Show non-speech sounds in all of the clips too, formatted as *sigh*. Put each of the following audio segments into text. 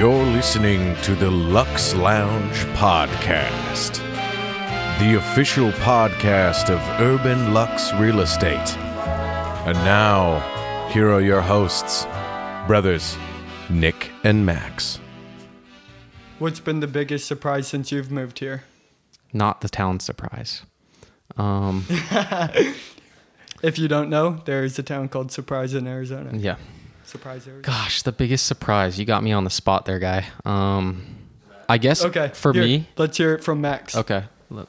You're listening to the Lux Lounge Podcast, the official podcast of Urban Lux Real Estate. And now, here are your hosts, brothers Nick and Max. What's been the biggest surprise since you've moved here? not the town surprise. Um, *laughs* If you don't know, there is a town called Surprise in Arizona. yeah. Surprise, Arizona. Gosh, the biggest surprise. You got me on the spot there, guy. Um, I guess Okay, for here, me. let's hear it from Max. Okay.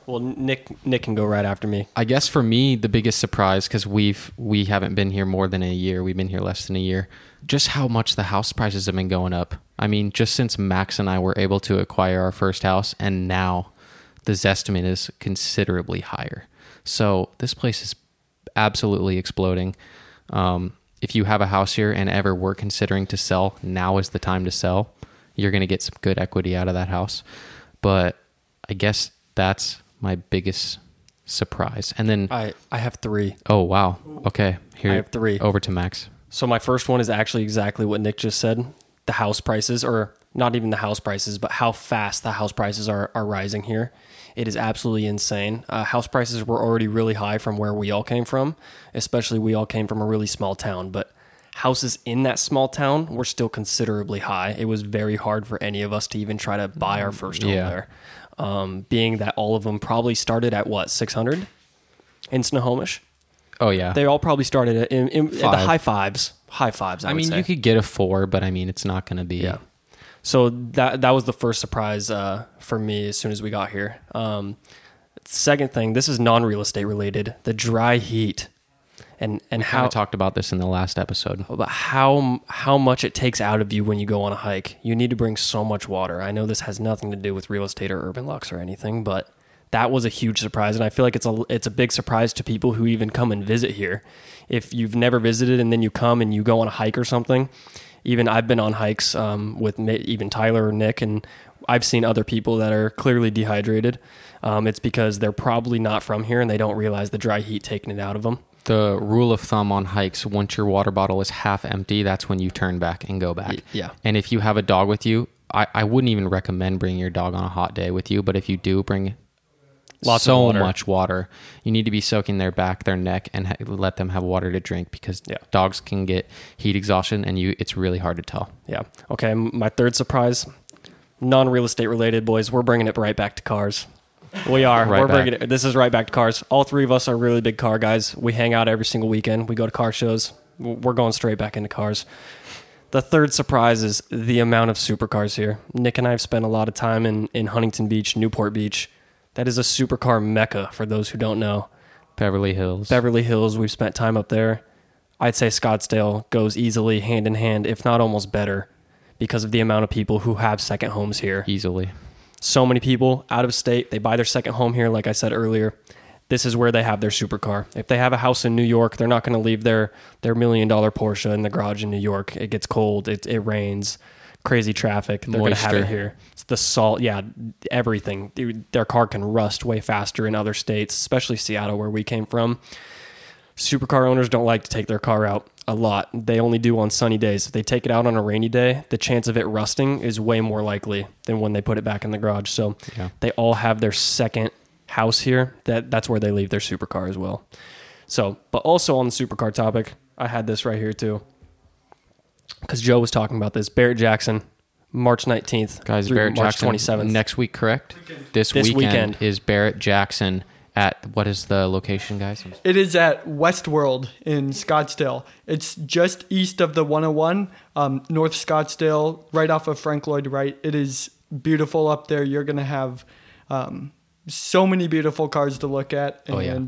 Well, Nick Nick can go right after me. I guess for me, the biggest surprise because we've we haven't been here more than a year. We've been here less than a year. Just how much the house prices have been going up. I mean, just since Max and I were able to acquire our first house, and now the Zestimate is considerably higher. So this place is absolutely exploding. Um, if you have a house here and ever were considering to sell, now is the time to sell. You're going to get some good equity out of that house. But I guess that's my biggest surprise. And then, I I have three. oh wow, okay, here I have three. Over to Max. So my first one is actually exactly what Nick just said. The house prices, or not even the house prices, but how fast the house prices are are rising here. It is absolutely insane. Uh, house prices were already really high from where we all came from, especially we all came from a really small town. But houses in that small town were still considerably high. It was very hard for any of us to even try to buy our first home Yeah. there. Um, being that all of them probably started at what six hundred in Snohomish. Oh yeah, They all probably started at, in, in, at the high fives. High fives. I, I mean, say. you could get a four, but I mean, it's not going to be. Yeah. So that that was the first surprise uh, for me as soon as we got here. Um, second thing, this is non-real estate related. The dry heat, and and How how talked about this in the last episode. about how how much it takes out of you when you go on a hike. You need to bring so much water. I know this has nothing to do with real estate or urban lux or anything, but that was a huge surprise, and I feel like it's a it's a big surprise to people who even come and visit here. If you've never visited and then you come and you go on a hike or something, even I've been on hikes um, with even Tyler or Nick, and I've seen other people that are clearly dehydrated. Um, it's because they're probably not from here and they don't realize the dry heat taking it out of them. The rule of thumb on hikes: once your water bottle is half empty, that's when you turn back and go back. Yeah. And if you have a dog with you, I, I wouldn't even recommend bringing your dog on a hot day with you. But if you do bring Lots of so water. much water, you need to be soaking their back, their neck, and ha- let them have water to drink because Yeah. dogs can get heat exhaustion, and you it's really hard to tell. Yeah. Okay. My third surprise, non real estate related, boys. We're bringing it right back to cars. We are. Right We're back. bringing it. This is right back to cars. All three of us are really big car guys. We hang out every single weekend. We go to car shows. We're going straight back into cars. The third surprise is the amount of supercars here. Nick and I have spent a lot of time in, in Huntington Beach, Newport Beach. That is a supercar mecca for those who don't know. Beverly Hills. Beverly Hills, we've spent time up there. I'd say Scottsdale goes easily hand in hand, if not almost better, because of the amount of people who have second homes here. easily. So many people out of state, they buy their second home here, like I said earlier. This is where they have their supercar. If they have a house in New York, they're not going to leave their, their million dollar Porsche in the garage in New York. It gets cold, it, it rains, crazy traffic. They're going to have it here. It's the salt, yeah, everything. Dude, Their car can rust way faster in other states, especially Seattle, where we came from supercar owners don't like to take their car out a lot. They only do on sunny days. If they take it out on a rainy day, the chance of it rusting is way more likely than when they put it back in the garage. So Yeah. they all have their second house here. That that's where they leave their supercar as well. So, but also on the supercar topic, I had this right here too. Cuz Joe was talking about this. Barrett Jackson, March 19th. Guys, Barrett March Jackson 27th. next week, correct? This, This weekend, weekend. is Barrett Jackson at what is the location, guys? It is at Westworld in Scottsdale. It's just east of the 101, um, North Scottsdale, right off of Frank Lloyd Wright. It is beautiful up there. You're going to have um, so many beautiful cars to look at. And Oh, yeah.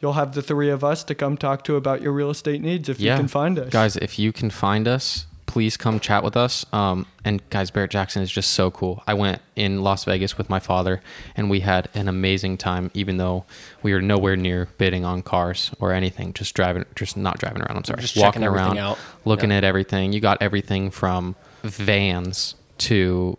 You'll have the three of us to come talk to about your real estate needs if you can find us. Guys, if you can find us, please come chat with us. Um, and guys, Barrett Jackson is just so cool. I went in Las Vegas with my father, and we had an amazing time. Even though we were nowhere near bidding on cars or anything, just driving, just not driving around. I'm sorry, Just walking around, out. looking Yeah. at everything. You got everything from vans to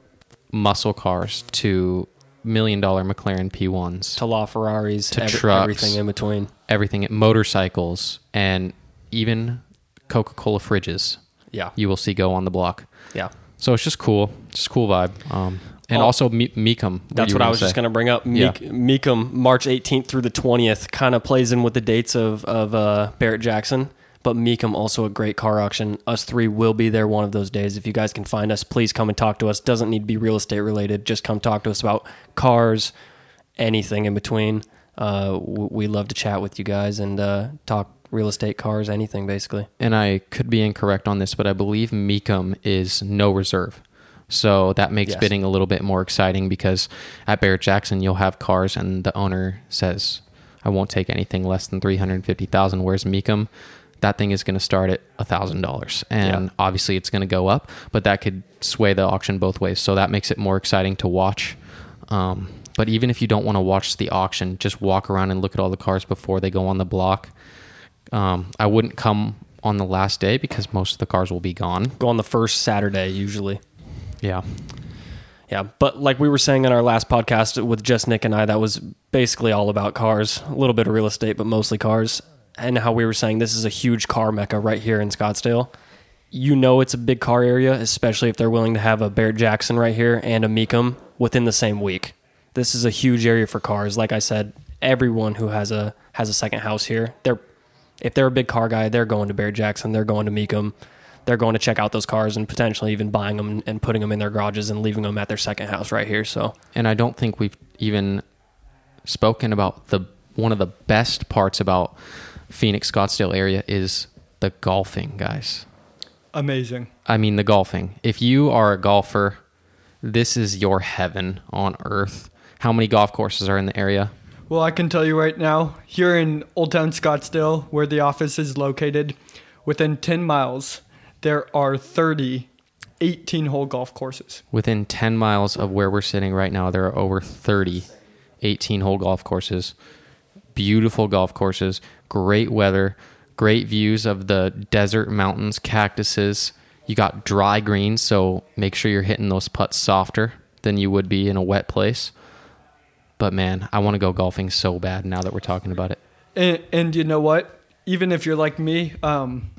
muscle cars to million dollar McLaren P1s to LaFerraris, To every- trucks. everything in between. everything at motorcycles and even coca-cola fridges Yeah. you will see go on the block Yeah. So it's just cool, just cool vibe. Um, and Oh. also Me- Mecum. That's what I was just going to bring up. Yeah. Meek, Mecum, March 18th through the 20th, kind of plays in with the dates of, of uh, Barrett Jackson. But Mecum, also a great car auction. Us three will be there one of those days. If you guys can find us, please come and talk to us. Doesn't need to be real estate related. Just come talk to us about cars, anything in between. Uh, w- we love to chat with you guys and uh, talk real estate, cars, anything basically. and I could be incorrect on this, but I believe Mecum is no reserve. So that makes Yes. bidding a little bit more exciting because at Barrett Jackson you'll have cars and the owner says, "I won't take anything less than three hundred fifty thousand. Whereas Mecum, that thing is going to start at thousand dollars, and Yeah. obviously it's going to go up, but that could sway the auction both ways. So that makes it more exciting to watch. Um, but even if you don't want to watch the auction, just walk around and look at all the cars before they go on the block. Um, I wouldn't come on the last day because most of the cars will be gone. Go on the first Saturday usually. Yeah. Yeah, but like we were saying in our last podcast with just Nick and I, that was basically all about cars, a little bit of real estate, but mostly cars. And how we were saying this is a huge car mecca right here in Scottsdale. You know it's a big car area, especially if they're willing to have a Barrett Jackson right here and a Mecum within the same week. This is a huge area for cars. Like I said, everyone who has a has a second house here, they're if they're a big car guy, they're going to Barrett Jackson, they're going to Mecum, they're going to check out those cars and potentially even buying them and putting them in their garages and leaving them at their second house right here. So And I don't think we've even spoken about the one of the best parts about Phoenix Scottsdale area is the golfing, guys. Amazing. I mean the golfing. If you are a golfer, this is your heaven on earth. How many golf courses are in the area? Well, I can tell you right now, here in Old Town Scottsdale, where the office is located, within 10 miles, there are 30 18 hole golf courses. Within 10 miles of where we're sitting right now, there are over 30 18 hole golf courses. Beautiful golf courses, great weather, great views of the desert, mountains, cactuses. You got dry greens, so make sure you're hitting those putts softer than you would be in a wet place. But man, I want to go golfing so bad now that we're talking about it. And, and you know what? Even if you're like me, um,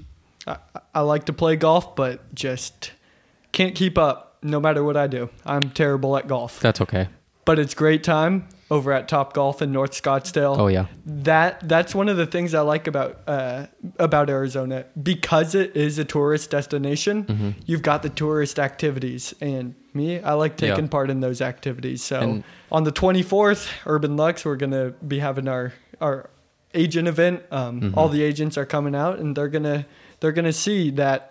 I, I like to play golf, but just can't keep up no matter what I do. I'm terrible at golf. That's okay. But it's great time over at Top Golf in North Scottsdale. Oh, yeah. that that's one of the things I like about uh, about Arizona because it is a tourist destination. Mm-hmm. You've got the tourist activities, and me, I like taking Yeah. part in those activities. So And- on the 24th, Urban Lux, we're gonna be having our our agent event. Um, Mm-hmm. All the agents are coming out, and they're gonna they're gonna see that.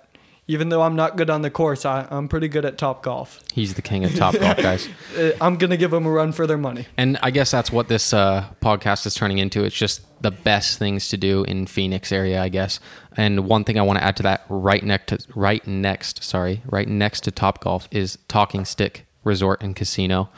Even though I'm not good on the course, I, I'm pretty good at top golf. He's the king of top golf, *laughs* guys. Uh, I'm gonna give them a run for their money. And I guess that's what this uh, podcast is turning into. It's just the best things to do in Phoenix area, I guess. And one thing I want to add to that, right next to right next, sorry, right next to Top Golf is Talking Stick Resort and Casino.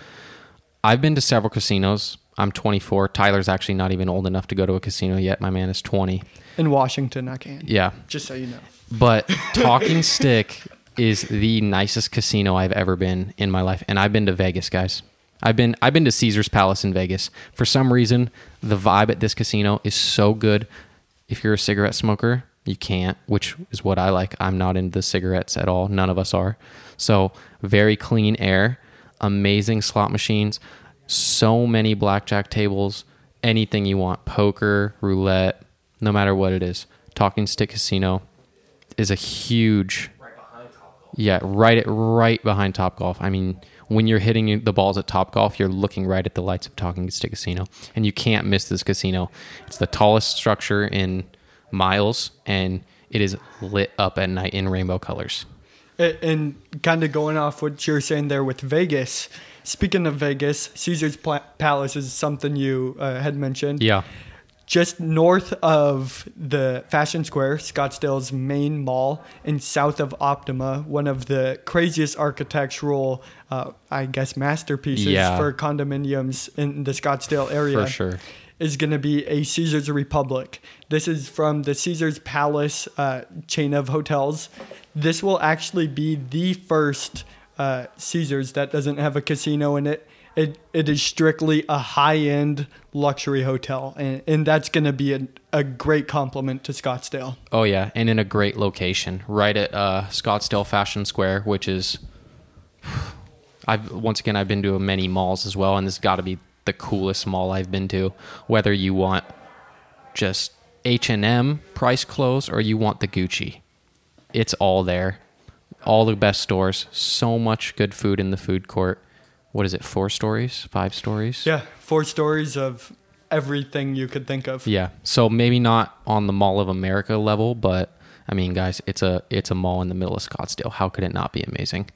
I've been to several casinos. I'm 24. Tyler's actually not even old enough to go to a casino yet. My man is 20. In Washington, I can. Yeah, Just so you know. But Talking Stick is the nicest casino I've ever been in my life, and I've been to Vegas, guys. I've been I've been to Caesar's Palace in Vegas. For some reason, the vibe at this casino is so good. If you're a cigarette smoker, you can't, which is what I like. I'm not into the cigarettes at all. None of us are. So very clean air, amazing slot machines, so many blackjack tables, anything you want, poker, roulette, no matter what it is. Talking Stick Casino is a huge yeah, right at right behind Top Golf. I mean, when you're hitting the balls at Top Golf, you're looking right at the lights of Talking Stick Casino, and you can't miss this casino. It's the tallest structure in miles, and it is lit up at night in rainbow colors. And kind of going off what you're saying there with Vegas. Speaking of Vegas, Caesar's Pla- Palace is something you uh, had mentioned. Yeah, Just north of the Fashion Square, Scottsdale's main mall, and south of Optima, one of the craziest architectural, uh, I guess, masterpieces Yeah. for condominiums in the Scottsdale area. for sure. is going to be a Caesar's Republic. This is from the Caesar's Palace uh, chain of hotels. This will actually be the first uh, Caesar's that doesn't have a casino in it. It, it is strictly a high end luxury hotel, and, and that's going to be a, a great compliment to Scottsdale. Oh yeah, and in a great location, right at uh, Scottsdale Fashion Square, which is *sighs* I've once again I've been to many malls as well, and this got to be the coolest mall I've been to. Whether you want just H and M price clothes or you want the Gucci, it's all there. All the best stores. So much good food in the food court. What is it? Four stories? Five stories? Yeah, four stories of everything you could think of. Yeah. So maybe not on the Mall of America level, but I mean, guys, it's a it's a mall in the middle of Scottsdale. How could it not be amazing?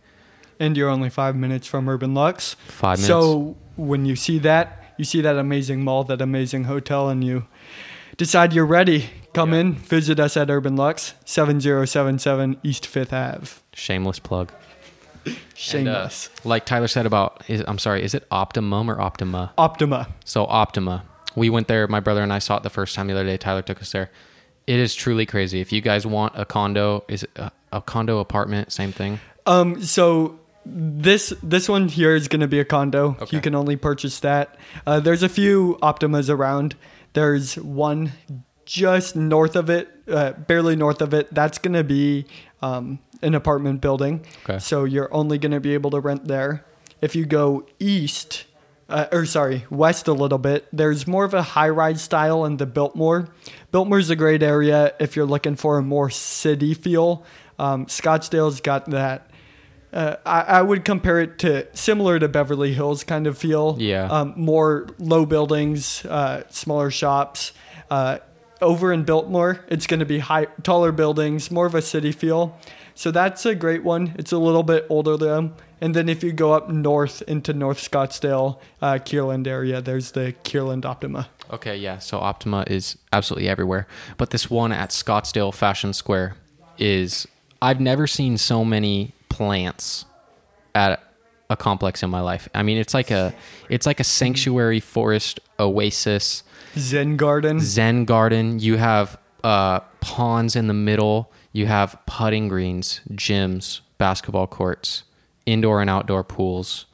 And you're only five minutes from Urban Lux. Five minutes. So when you see that, you see that amazing mall, that amazing hotel, and you decide you're ready. Come Yeah. in, visit us at Urban Lux, 7077 East Fifth Ave. Shameless plug. Shameless. *laughs* And, uh, like Tyler said about, is, I'm sorry, is it Optimum or Optima? Optima. So Optima. We went there. My brother and I saw it the first time the other day. Tyler took us there. It is truly crazy. If you guys want a condo, is it a, a condo apartment? Same thing. Um, so this this one here is going to be a condo. Okay. You can only purchase that. Uh, there's a few Optimas around. There's one just north of it, uh, barely north of it. That's going to be um, an apartment building. Okay. So you're only going to be able to rent there. If you go east, uh, or sorry, west a little bit, there's more of a high rise style in the Biltmore. Biltmore's a great area if you're looking for a more city feel. Um, Scottsdale's got that. Uh, I, I would compare it to similar to Beverly Hills kind of feel. Yeah. Um, more low buildings, uh, smaller shops. Uh, over in Biltmore, it's going to be high, taller buildings, more of a city feel. So that's a great one. It's a little bit older though. And then if you go up north into North Scottsdale, uh, Kierland area, there's the Kierland Optima. Okay, yeah. So Optima is absolutely everywhere. But this one at Scottsdale Fashion Square is I've never seen so many plants at a complex in my life. I mean, it's like a it's like a sanctuary forest oasis, Zen Garden. zen garden. You have uh ponds in the middle, you have putting greens, gyms, basketball courts, indoor and outdoor pools.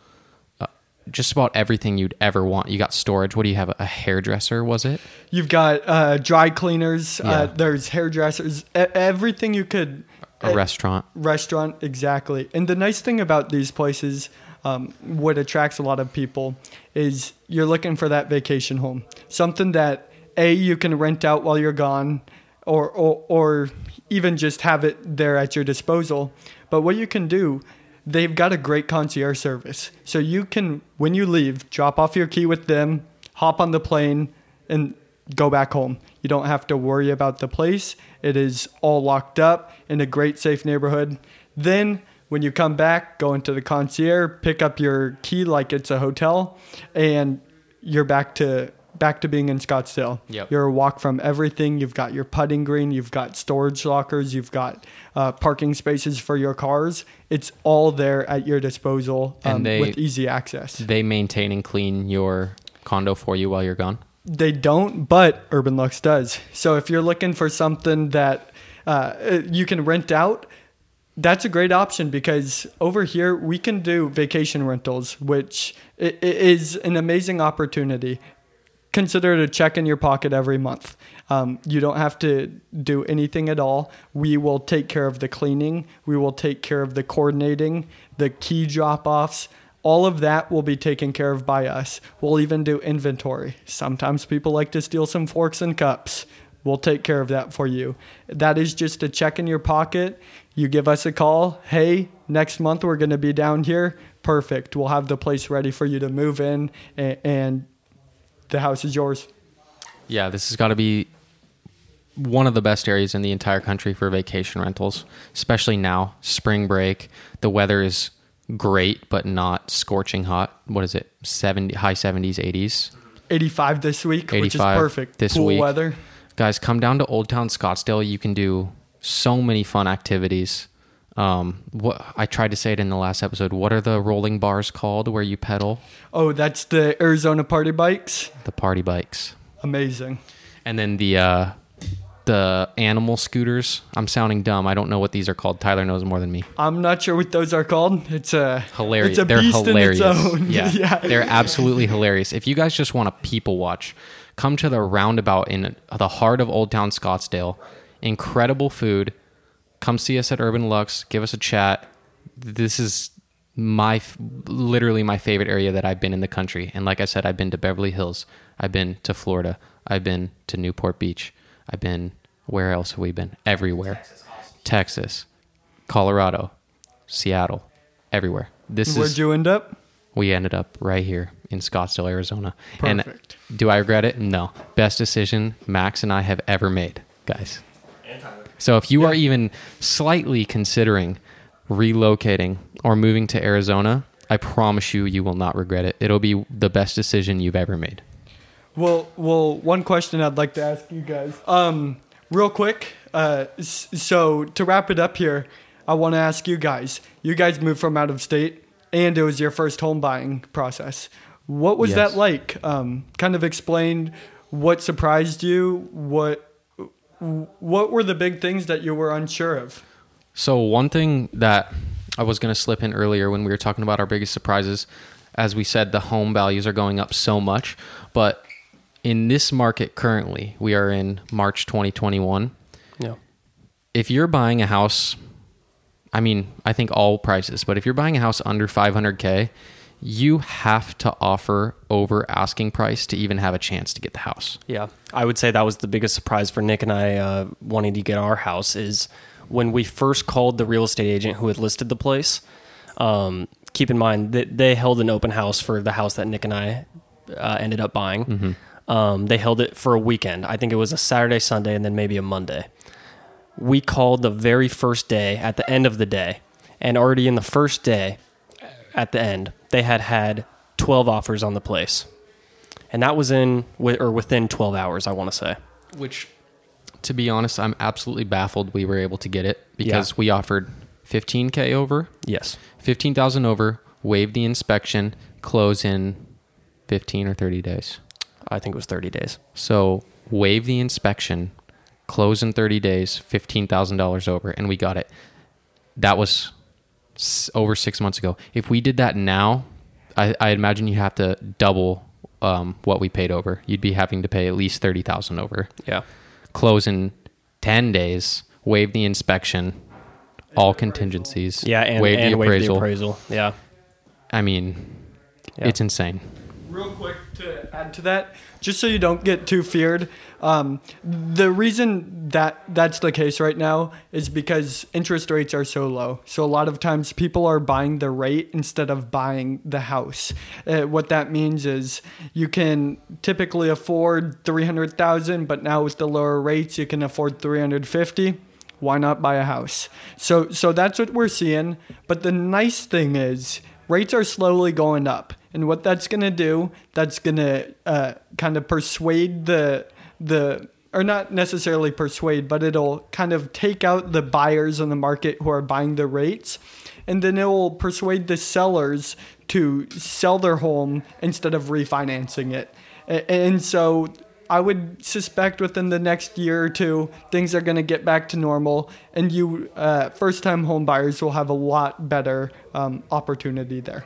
Uh, just about everything you'd ever want. You got storage. What do you have? A hairdresser, was it? You've got uh, dry cleaners. Yeah. Uh, there's hairdressers. E- everything you could. A uh, restaurant. restaurant exactly and the nice thing about these places um, what attracts a lot of people is you're looking for that vacation home something that a you can rent out while you're gone or, or or even just have it there at your disposal but what you can do they've got a great concierge service so you can when you leave drop off your key with them hop on the plane and go back home. You don't have to worry about the place. It is all locked up in a great safe neighborhood. Then when you come back, go into the concierge, pick up your key like it's a hotel, and you're back to back to being in Scottsdale. Yep. You're a walk from everything. You've got your putting green, you've got storage lockers, you've got uh, parking spaces for your cars. It's all there at your disposal And um, they- with easy access. They maintain and clean your condo for you while you're gone. They don't, but Urban Lux does. So if you're looking for something that uh, you can rent out, that's a great option because over here we can do vacation rentals, which is an amazing opportunity. Consider it a check in your pocket every month. Um, you don't have to do anything at all. We will take care of the cleaning. We will take care of the coordinating, the key drop offs. All of that will be taken care of by us. We'll even do inventory. Sometimes people like to steal some forks and cups. We'll take care of that for you. That is just a check in your pocket. You give us a call. Hey, next month we're going to be down here. Perfect. We'll have the place ready for you to move in, and, and the house is yours. Yeah, this has got to be one of the best areas in the entire country for vacation rentals, especially now, spring break. The weather is great, but not scorching hot. What is it? 70 high 70s, 80s. 85 this week, which is 85 perfect. this Pool week. weather. Guys, come down to Old Town Scottsdale. You can do so many fun activities. Um, what I tried to say it in the last episode. What are the rolling bars called where you pedal? Oh, that's the Arizona party bikes. The party bikes. Amazing. And then the uh, the animal scooters. I'm sounding dumb. I don't know what these are called. Tyler knows more than me. I'm not sure what those are called. It's a Hilarious. It's a They're hilarious. own. *laughs* *laughs* Yeah, they're absolutely hilarious. If you guys just want to people watch, come to the roundabout in the heart of Old Town Scottsdale. Incredible food. Come see us at Urban Lux. Give us a chat. This is my literally my favorite area that I've been in the country. And like I said, I've been to Beverly Hills, I've been to Florida, I've been to Newport Beach, I've been where else have we been? Everywhere. Texas, Colorado, Seattle, everywhere. This is Where'd you end up? we ended up right here in Scottsdale, Arizona. Perfect. And do I regret it? No. Best decision Max and I have ever made, guys. So if you are even slightly considering relocating or moving to Arizona, I promise you, you will not regret it. It'll be the best decision you've ever made. Well, well, one question I'd like to ask you guys. Um, real quick. Uh, so to wrap it up here, I want to ask you guys. You guys moved from out of state, and it was your first home buying process. What was Yes. that like? Um, kind of explain what surprised you. What what were the big things that you were unsure of? So one thing that I was going to slip in earlier when we were talking about our biggest surprises, as we said, the home values are going up so much, but in this market currently, we are in March 2021. Yeah. If you're buying a house, I mean, I think all prices, but if you're buying a house under 500k, you have to offer over asking price to even have a chance to get the house. Yeah, I would say that was the biggest surprise for Nick and I uh, wanting to get our house is when we first called the real estate agent who had listed the place. Um, keep in mind that they held an open house for the house that Nick and I uh, ended up buying. Um, they held it for a weekend. I think it was a Saturday, Sunday, and then maybe a Monday. We called the very first day at the end of the day, and already in the first day, at the end, they had had 12 offers on the place and that was in or within 12 hours i want to say Which, to be honest, I'm absolutely baffled we were able to get it because Yeah. we offered 15k over, yes 15,000 over, waive the inspection, close in 15 or 30 days. i think it was 30 days So waive the inspection, close in 30 days, $15,000 over, and we got it. That was over six months ago. If we did that now, I, I imagine you have to double um, what we paid over. You'd be having to pay at least 30000 over. yeah Close in 10 days, waive the inspection, all contingencies, yeah and, waive, and the waive appraisal. the appraisal yeah I mean, Yeah. it's insane. Real quick to add to that, just so you don't get too feared, um, the reason that that's the case right now is because interest rates are so low. So a lot of times people are buying the rate instead of buying the house. Uh, what that means is you can typically afford three hundred thousand, but now with the lower rates, you can afford three hundred fifty why not buy a house? So so that's what we're seeing. But the nice thing is rates are slowly going up, and what that's gonna do, that's gonna uh, kind of persuade the the or not necessarily persuade, but it'll kind of take out the buyers in the market who are buying the rates, and then it will persuade the sellers to sell their home instead of refinancing it. And so I would suspect within the next year or two, things are going to get back to normal, and you uh, first-time home buyers will have a lot better um, opportunity there.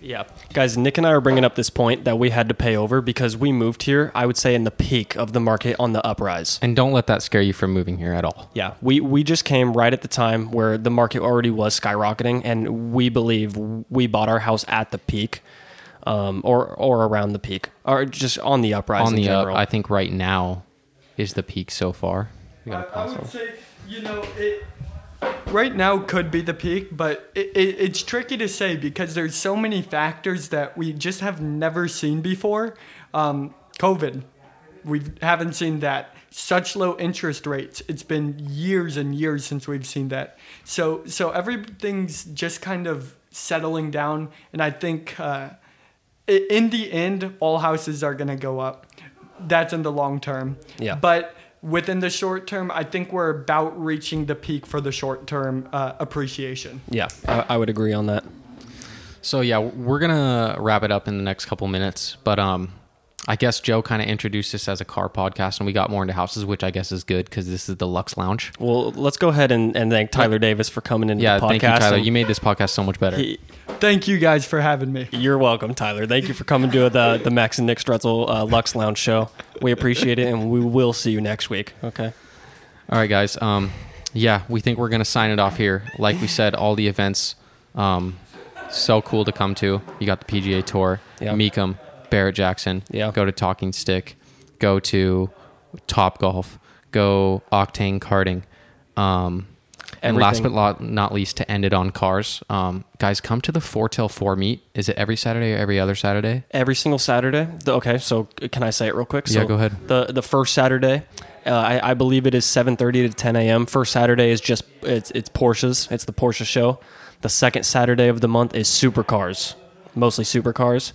Yeah guys nick and i are bringing up this point that we had to pay over because we moved here i would say in the peak of the market on the uprise And don't let that scare you from moving here at all. yeah we, we just came right at the time where the market already was skyrocketing and we believe we bought our house at the peak um, or or around the peak or just on the uprise on in the up. I think right now is the peak so far. We got a I, I would say, you know, it right now could be the peak, but it, it, it's tricky to say because there's so many factors that we just have never seen before. Um, COVID, we haven't seen that. Such low interest rates. It's been years and years since we've seen that. So so everything's just kind of settling down, and I think uh, in the end, all houses are gonna go up. That's in the long term. Yeah. But within the short term, I think we're about reaching the peak for the short term uh, appreciation. yeah I, I would agree on that So yeah, we're gonna wrap it up in the next couple minutes, but um, I guess Joe kind of introduced this as a car podcast, and we got more into houses, which I guess is good because this is the Lux Lounge. Well, let's go ahead and, and thank Tyler Davis for coming into Yeah, the podcast. thank you, Tyler. and You made this podcast so much better. he- Thank you guys for having me. you're welcome, Tyler. Thank you for coming to the the Max and Nick Strutzel uh, Lux Lounge show. We appreciate it, and we will see you next week. Okay. All right, guys. Um, yeah, we think we're gonna sign it off here. Like we said, all the events um, so cool to come to. You got the PGA Tour, Yeah. Mecum, Barrett Jackson. Yeah. Go to Talking Stick. Go to Top Golf. Go Octane Karting. Um, and last but not least, to end it on cars, um, guys, come to the Four Till Four meet. Is it every Saturday or every other Saturday? every single Saturday. The, okay, so can I say it real quick? Yeah, go ahead. The the first Saturday, uh, I, I believe it is seven thirty to ten a.m. First Saturday is just it's it's Porsches. It's the Porsche show. The second Saturday of the month is supercars, mostly supercars.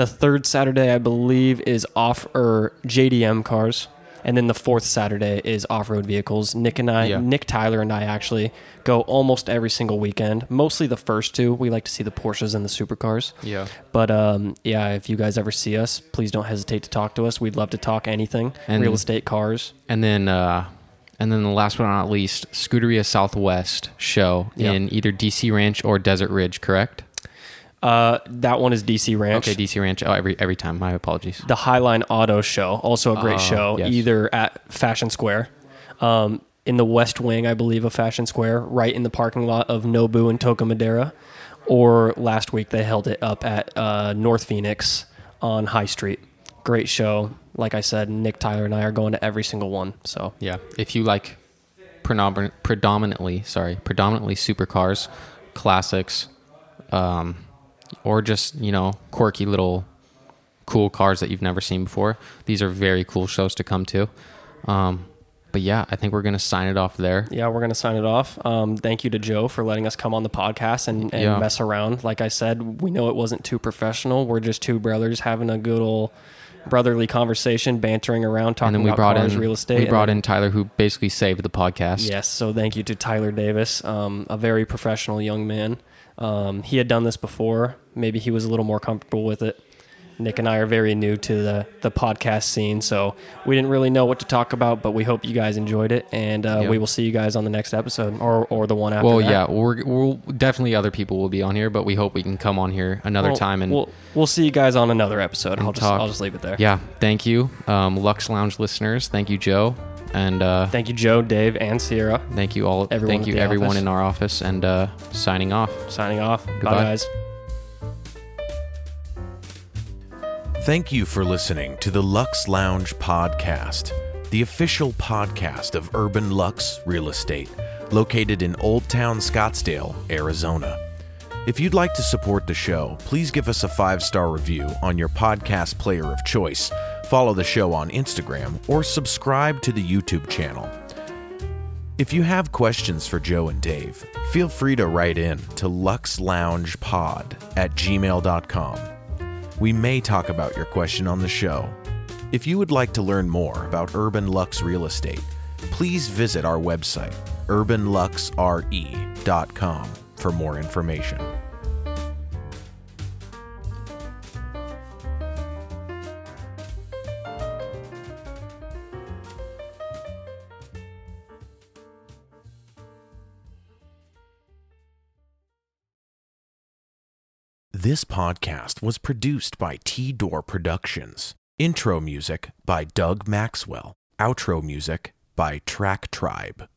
The third Saturday, I believe, is off or JDM cars. And then the fourth Saturday is off-road vehicles. Nick and I, Yeah. Nick Tyler and I actually go almost every single weekend. Mostly the first two. We like to see the Porsches and the supercars. Yeah. But um, yeah, if you guys ever see us, please don't hesitate to talk to us. We'd love to talk anything And- real estate, cars. And then, uh, and then the last but not least, Scuderia Southwest show Yeah. in either DC Ranch or Desert Ridge, correct? Uh, that one is DC Ranch. Okay, DC Ranch. Oh, every every time. My apologies. the Highline Auto Show, also a great Oh, show, yes. either at Fashion Square, um, in the West Wing, I believe, of Fashion Square, right in the parking lot of Nobu and Toca Madera, or last week they held it up at uh, North Phoenix on High Street. Great show. Like I said, Nick Tyler and I are going to every single one. So Yeah. If you like predominantly, sorry, predominantly supercars, classics, um, or just, you know, quirky little cool cars that you've never seen before, these are very cool shows to come to. Um, but yeah, I think we're going to sign it off there. yeah, we're gonna sign it off. Um, thank you to Joe for letting us come on the podcast and, and Yeah. mess around. Like I said, we know it wasn't too professional. We're just two brothers having a good old brotherly conversation, bantering around, talking And then we about brought cars, in real estate. we brought then- in Tyler who basically saved the podcast. Yes, so thank you to Tyler Davis, um, a very professional young man. Um, he had done this before. Maybe he was a little more comfortable with it. Nick and I are very new to the, the podcast scene, so we didn't really know what to talk about, but we hope you guys enjoyed it, and uh, Yeah. we will see you guys on the next episode or, or the one after Well, that. yeah, we're, we'll definitely other people will be on here, but we hope we can come on here another Well, time and we'll, we'll see you guys on another episode. I'll just, talk. I'll just leave it there. yeah, thank you, um, Lux Lounge listeners. Thank you, Joe, and uh, Thank you, Joe, Dave, and Sierra. thank you all. Everyone thank you everyone office. in our office, and uh, signing off. Signing off. Bye, guys. Thank you for listening to the Lux Lounge Podcast, the official podcast of Urban Lux Real Estate, located in Old Town Scottsdale, Arizona. If you'd like to support the show, please give us a five star review on your podcast player of choice, follow the show on Instagram, or subscribe to the YouTube channel. If you have questions for Joe and Dave, feel free to write in to luxloungepod at gmail.com. We may talk about your question on the show. If you would like to learn more about Urban Lux Real Estate, please visit our website, urbanluxre.com, for more information. This podcast was produced by T Door Productions. Intro music by Doug Maxwell. Outro music by Track Tribe.